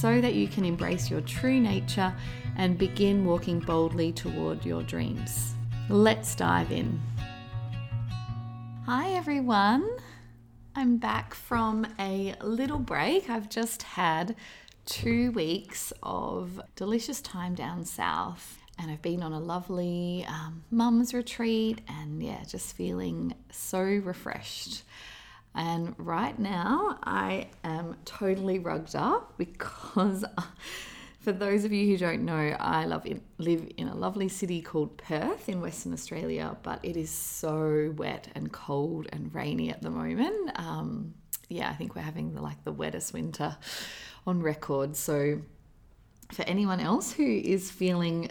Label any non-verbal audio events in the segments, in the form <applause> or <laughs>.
so that you can embrace your true nature and begin walking boldly toward your dreams. Let's dive in. Hi, everyone. I'm back from a little break. I've just had two weeks of delicious time down south and I've been on a lovely um, mum's retreat and yeah, just feeling so refreshed. And right now, I am totally rugged up because, <laughs> for those of you who don't know, I love in, live in a lovely city called Perth in Western Australia, but it is so wet and cold and rainy at the moment. Um, yeah, I think we're having the, like the wettest winter on record. So for anyone else who is feeling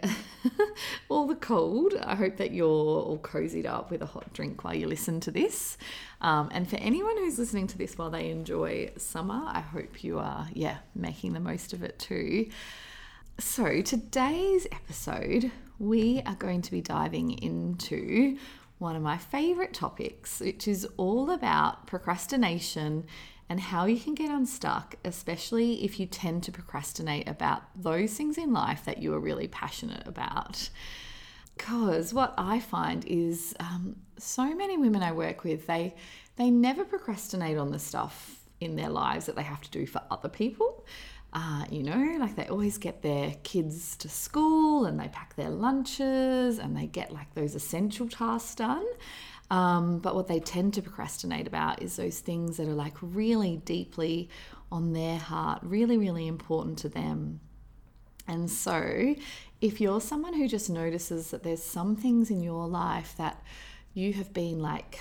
<laughs> all the cold, I hope that you're all cozied up with a hot drink while you listen to this. Um, and for anyone who's listening to this while they enjoy summer, I hope you are, yeah, making the most of it too. So, today's episode, we are going to be diving into one of my favorite topics, which is all about procrastination and how you can get unstuck, especially if you tend to procrastinate about those things in life that you are really passionate about. Because what I find is um, so many women I work with, they they never procrastinate on the stuff in their lives that they have to do for other people. Uh, you know, like they always get their kids to school and they pack their lunches and they get like those essential tasks done. Um, but what they tend to procrastinate about is those things that are like really deeply on their heart, really, really important to them. And so, if you're someone who just notices that there's some things in your life that you have been like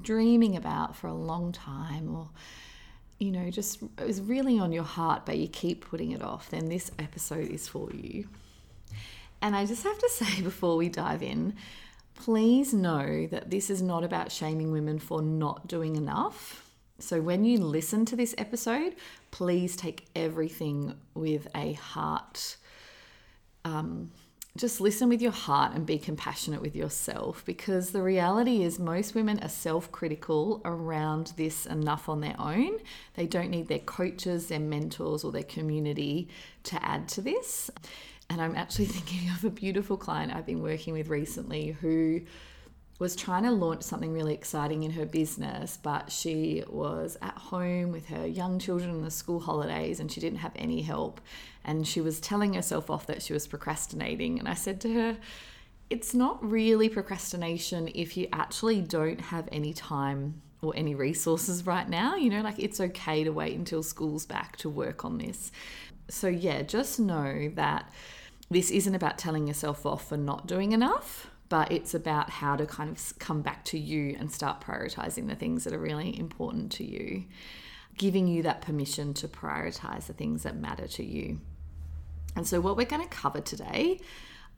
dreaming about for a long time, or you know, just is really on your heart, but you keep putting it off, then this episode is for you. And I just have to <laughs> say before we dive in, please know that this is not about shaming women for not doing enough. So, when you listen to this episode, please take everything with a heart. Um, just listen with your heart and be compassionate with yourself because the reality is, most women are self critical around this enough on their own. They don't need their coaches, their mentors, or their community to add to this. And I'm actually <laughs> thinking of a beautiful client I've been working with recently who was trying to launch something really exciting in her business, but she was at home with her young children in the school holidays and she didn't have any help. And she was telling herself off that she was procrastinating. And I said to her, it's not really procrastination if you actually don't have any time or any resources right now. You know, like it's okay to wait until school's back to work on this. So, yeah, just know that this isn't about telling yourself off for not doing enough, but it's about how to kind of come back to you and start prioritizing the things that are really important to you, giving you that permission to prioritize the things that matter to you. And so, what we're going to cover today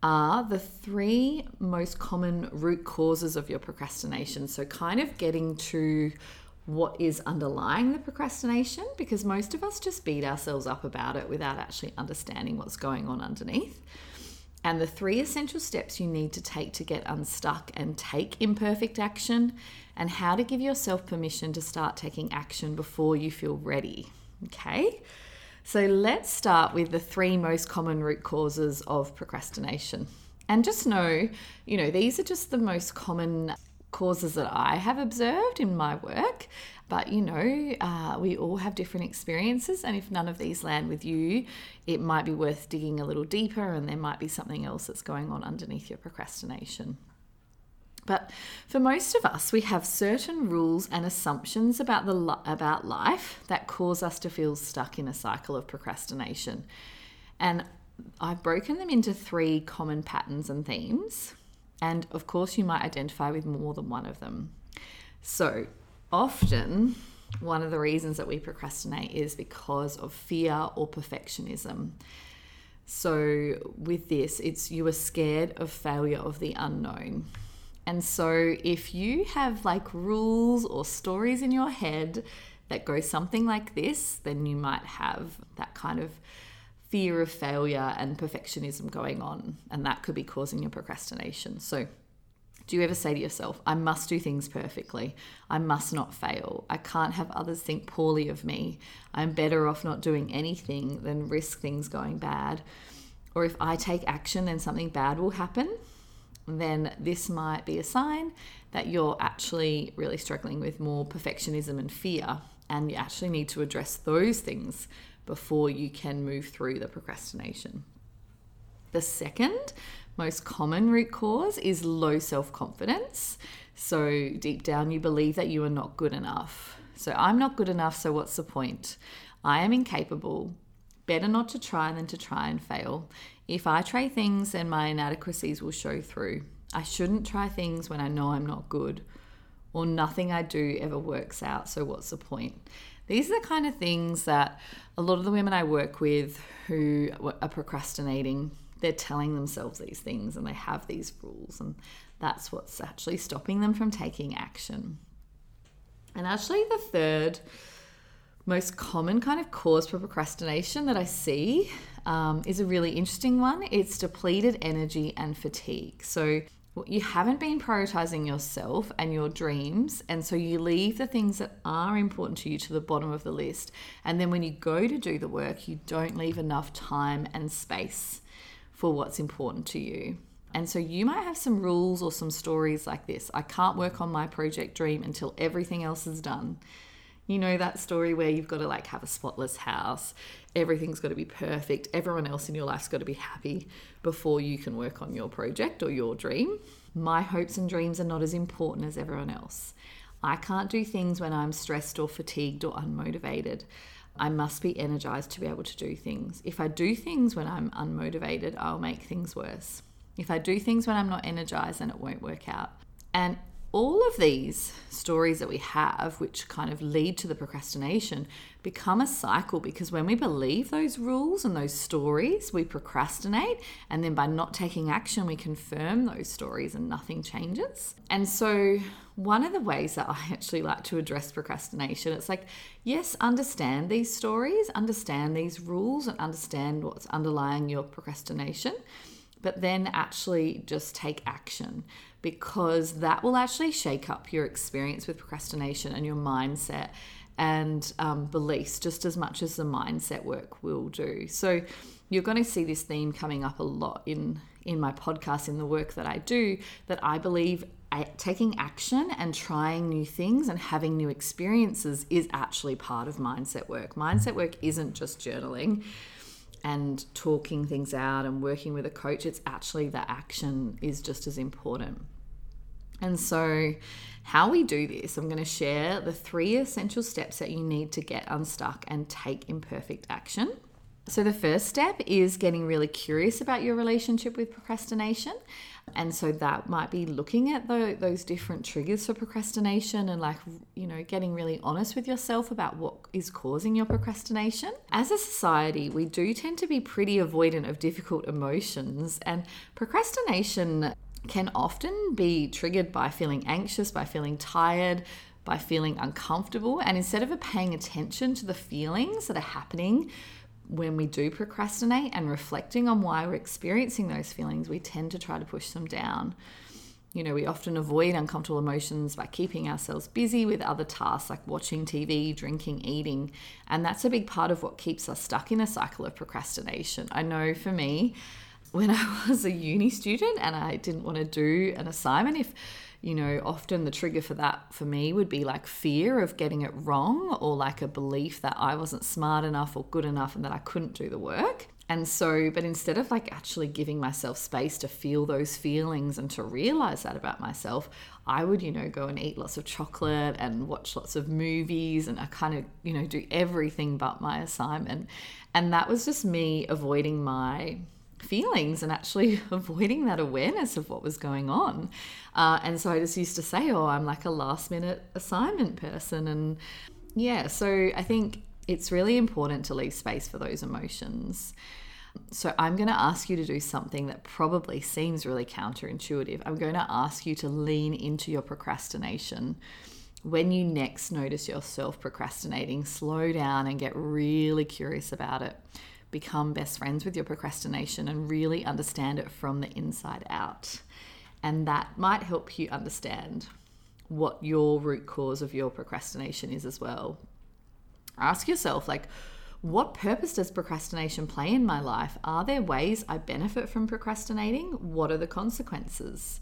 are the three most common root causes of your procrastination. So, kind of getting to what is underlying the procrastination because most of us just beat ourselves up about it without actually understanding what's going on underneath. And the three essential steps you need to take to get unstuck and take imperfect action, and how to give yourself permission to start taking action before you feel ready. Okay, so let's start with the three most common root causes of procrastination. And just know, you know, these are just the most common causes that I have observed in my work. But you know, uh, we all have different experiences, and if none of these land with you, it might be worth digging a little deeper, and there might be something else that's going on underneath your procrastination. But for most of us, we have certain rules and assumptions about the about life that cause us to feel stuck in a cycle of procrastination. And I've broken them into three common patterns and themes. And of course, you might identify with more than one of them. So, often one of the reasons that we procrastinate is because of fear or perfectionism. So, with this, it's you are scared of failure of the unknown. And so, if you have like rules or stories in your head that go something like this, then you might have that kind of fear of failure and perfectionism going on. And that could be causing your procrastination. So, do you ever say to yourself, I must do things perfectly? I must not fail. I can't have others think poorly of me. I'm better off not doing anything than risk things going bad. Or if I take action, then something bad will happen. Then this might be a sign that you're actually really struggling with more perfectionism and fear. And you actually need to address those things before you can move through the procrastination. The second most common root cause is low self confidence. So, deep down, you believe that you are not good enough. So, I'm not good enough, so what's the point? I am incapable. Better not to try than to try and fail. If I try things, then my inadequacies will show through. I shouldn't try things when I know I'm not good, or nothing I do ever works out, so what's the point? These are the kind of things that a lot of the women I work with who are procrastinating they're telling themselves these things and they have these rules, and that's what's actually stopping them from taking action. And actually, the third most common kind of cause for procrastination that I see um, is a really interesting one. It's depleted energy and fatigue. So, you haven't been prioritizing yourself and your dreams, and so you leave the things that are important to you to the bottom of the list. And then when you go to do the work, you don't leave enough time and space for what's important to you. And so you might have some rules or some stories like this I can't work on my project dream until everything else is done. You know that story where you've got to like have a spotless house, everything's got to be perfect, everyone else in your life's got to be happy before you can work on your project or your dream. My hopes and dreams are not as important as everyone else. I can't do things when I'm stressed or fatigued or unmotivated. I must be energized to be able to do things. If I do things when I'm unmotivated, I'll make things worse. If I do things when I'm not energized, then it won't work out. And all of these stories that we have, which kind of lead to the procrastination, become a cycle because when we believe those rules and those stories, we procrastinate. And then by not taking action, we confirm those stories and nothing changes. And so, one of the ways that I <laughs> actually like to address procrastination, it's like, yes, understand these stories, understand these rules, and understand what's underlying your procrastination but then actually just take action because that will actually shake up your experience with procrastination and your mindset and um, beliefs just as much as the mindset work will do. So you're going to see this theme coming up a lot in in my podcast in the work that I do that I believe taking action and trying new things and having new experiences is actually part of mindset work. Mindset work isn't just journaling and talking things out and working with a coach, it's actually the action is just as important. And so, how we do this, I'm going to share the three essential steps that you need to get unstuck and take imperfect action. So, the first step is getting really curious about your relationship with procrastination. And so, that might be looking at the, those different triggers for procrastination and, like, you know, getting really honest with yourself about what is causing your procrastination. As a society, we do tend to be pretty avoidant of difficult emotions, and procrastination can often be triggered by feeling anxious, by feeling tired, by feeling uncomfortable. And instead of paying attention to the feelings that are happening when we do procrastinate and reflecting on why we're experiencing those feelings, we tend to try to push them down. You know, we often avoid uncomfortable emotions by keeping ourselves busy with other tasks like watching TV, drinking, eating. And that's a big part of what keeps us stuck in a cycle of procrastination. I know for me, when I <laughs> was a uni student and I didn't want to do an assignment, if you know, often the trigger for that for me would be like fear of getting it wrong or like a belief that I wasn't smart enough or good enough and that I couldn't do the work. And so, but instead of like actually giving myself space to feel those feelings and to realize that about myself, I would, you know, go and eat lots of chocolate and watch lots of movies and I kind of, you know, do everything but my assignment. And that was just me avoiding my feelings and actually <laughs> avoiding that awareness of what was going on. Uh, and so I just used to say, oh, I'm like a last minute assignment person. And Yeah, so I think it's really important to leave space for those emotions. So, I'm going to ask you to do something that probably seems really counterintuitive. I'm going to ask you to lean into your procrastination. When you next notice yourself procrastinating, slow down and get really curious about it. Become best friends with your procrastination and really understand it from the inside out. And that might help you understand what your root cause of your procrastination is as well. Ask yourself, like, what purpose does procrastination play in my life? Are there ways I benefit from procrastinating? What are the consequences?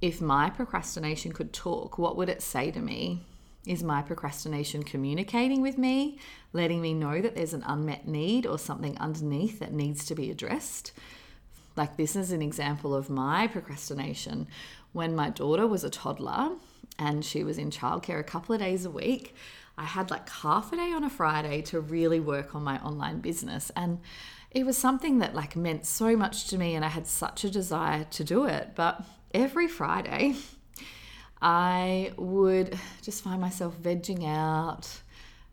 If my procrastination could talk, what would it say to me? Is my procrastination communicating with me, letting me know that there's an unmet need or something underneath that needs to be addressed? Like, this is an example of my procrastination. When my daughter was a toddler and she was in childcare a couple of days a week, I had like half a day on a Friday to really work on my online business. And it was something that like meant so much to me and I had such a desire to do it. But every Friday, I would <sighs> just find myself vegging out,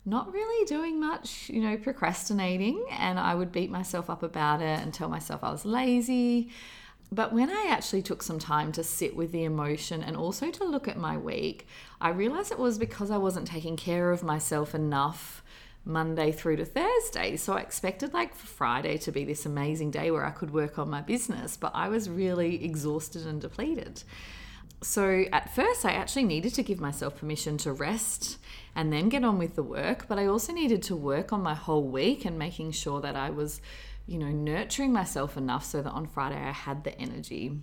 not really doing much, you know, procrastinating. And I would beat myself up about it and tell myself I was lazy. But when I actually took some time to sit with the emotion and also to look at my week, I realized it was because I wasn't taking care of myself enough Monday through to Thursday. So I expected like Friday to be this amazing day where I could work on my business, but I was really exhausted and depleted. So at first, I actually needed to give myself permission to rest and then get on with the work, but I also needed to work on my whole week and making sure that I was you know, nurturing myself enough so that on Friday I had the energy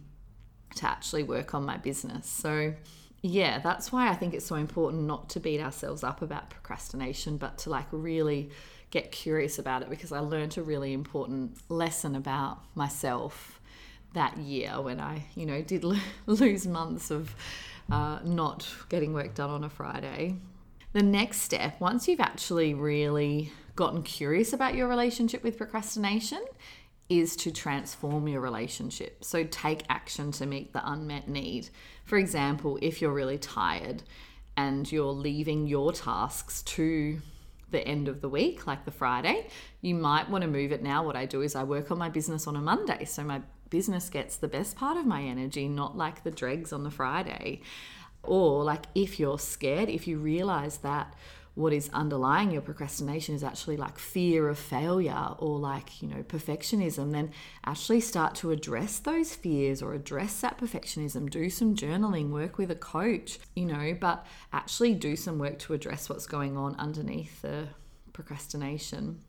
to actually work on my business. So, yeah, that's why I think it's so important not to beat ourselves up about procrastination, but to like really get curious about it because I learned a really important lesson about myself that year when I, you know, did <laughs> lose months of uh, not getting work done on a Friday. The next step, once you've actually really gotten curious about your relationship with procrastination is to transform your relationship. So take action to meet the unmet need. For example, if you're really tired and you're leaving your tasks to the end of the week, like the Friday, you might want to move it now. What I do is I work on my business on a Monday. So my business gets the best part of my energy, not like the dregs on the Friday. Or like if you're scared, if you realize that what is underlying your procrastination is actually like fear of failure or like, you know, perfectionism, then actually start to address those fears or address that perfectionism. Do some journaling, work with a coach, you know, but actually do some work to address what's going on underneath the procrastination.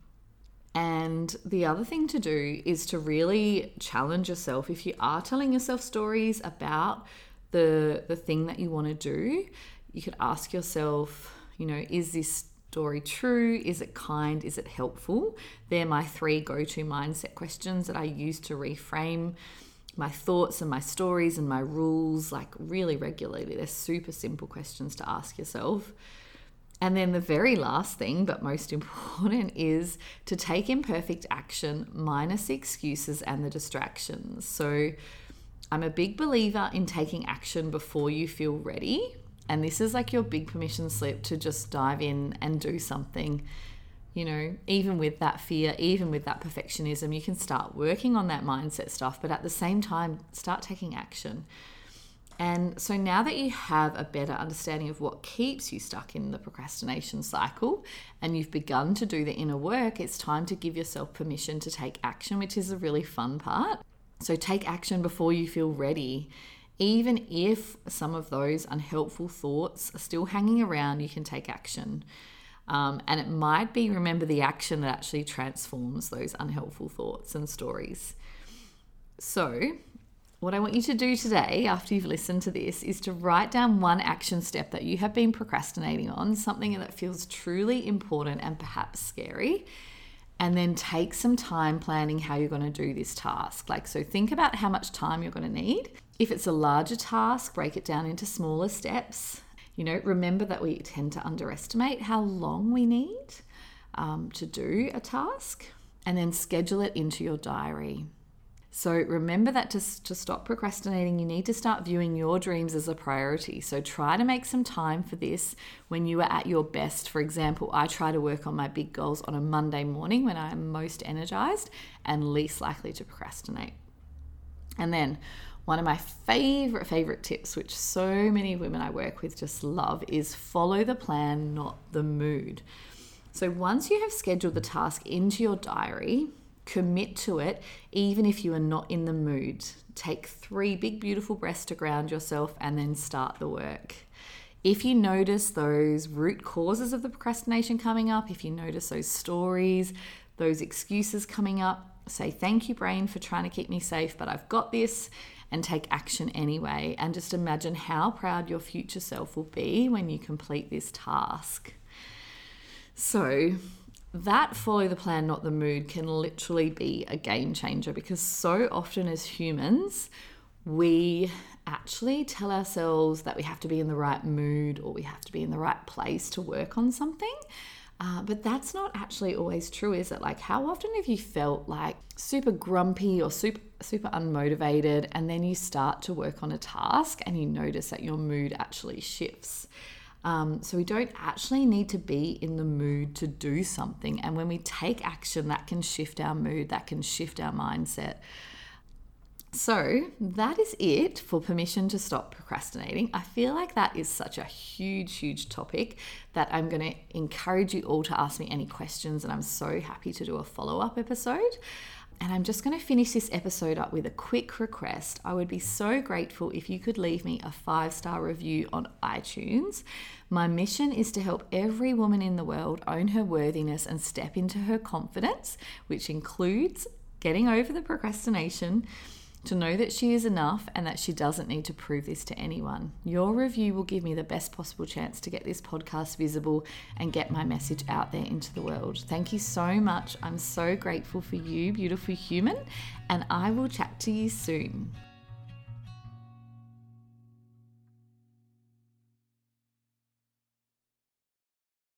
And the other thing to do is to really challenge yourself. If you are telling yourself stories about the the thing that you want to do, you could ask yourself, you know, is this story true? Is it kind? Is it helpful? They're my three go to mindset questions that I use to reframe my thoughts and my stories and my rules like really regularly. They're super simple questions to ask yourself. And then the very last thing, but most <laughs> important, is to take imperfect action minus the excuses and the distractions. So I'm a big believer in taking action before you feel ready and this is like your big permission slip to just dive in and do something. You know, even with that fear, even with that perfectionism, you can start working on that mindset stuff, but at the same time, start taking action. And so now that you have a better understanding of what keeps you stuck in the procrastination cycle and you've begun to do the inner work, it's time to give yourself permission to take action, which is a really fun part. So take action before you feel ready even if some of those unhelpful thoughts are still hanging around, you can take action. Um, and it might be remember the action that actually transforms those unhelpful thoughts and stories. So, what I want you to do today, after you've listened to this, is to write down one action step that you have been procrastinating on, something that feels truly important and perhaps scary. And then take some time planning how you're going to do this task. Like, so think about how much time you're going to need if it's a larger task, break it down into smaller steps. You know, remember that we tend to underestimate how long we need um, to do a task and then schedule it into your diary. So remember that to, to stop procrastinating, you need to start viewing your dreams as a priority. So try to make some time for this when you are at your best. For example, I try to work on my big goals on a Monday morning when I am most energized and least likely to procrastinate. And then one of my favorite, favorite tips, which so many women I work with just love, is follow the plan, not the mood. So once you have scheduled the task into your diary, Commit to it, even if you are not in the mood. Take three big, beautiful breaths to ground yourself and then start the work. If you notice those root causes of the procrastination coming up, if you notice those stories, those excuses coming up, say, Thank you, brain, for trying to keep me safe, but I've got this, and take action anyway. And just imagine how proud your future self will be when you complete this task. So, that follow the plan, not the mood can literally be a game changer because so often as humans, we actually tell ourselves that we have to be in the right mood or we have to be in the right place to work on something. Uh, but that's not actually always true, is it? Like, how often have you felt like super grumpy or super super unmotivated, and then you start to work on a task and you notice that your mood actually shifts? Um, so we don't actually need to be in the mood to do something. And when we take action, that can shift our mood, that can shift our mindset. So that is it for permission to stop procrastinating. I feel like that is such a huge, huge topic that I'm going to encourage you all to ask me any questions, and I'm so happy to do a follow up episode. And I'm just going to finish this episode up with a quick request. I would be so grateful if you could leave me a five star review on iTunes. My mission is to help every woman in the world own her worthiness and step into her confidence, which includes getting over the procrastination to know that she is enough and that she doesn't need to prove this to anyone. Your review will give me the best possible chance to get this podcast visible and get my message out there into the world. Thank you so much. I'm so grateful for you, beautiful human, and I will chat to you soon.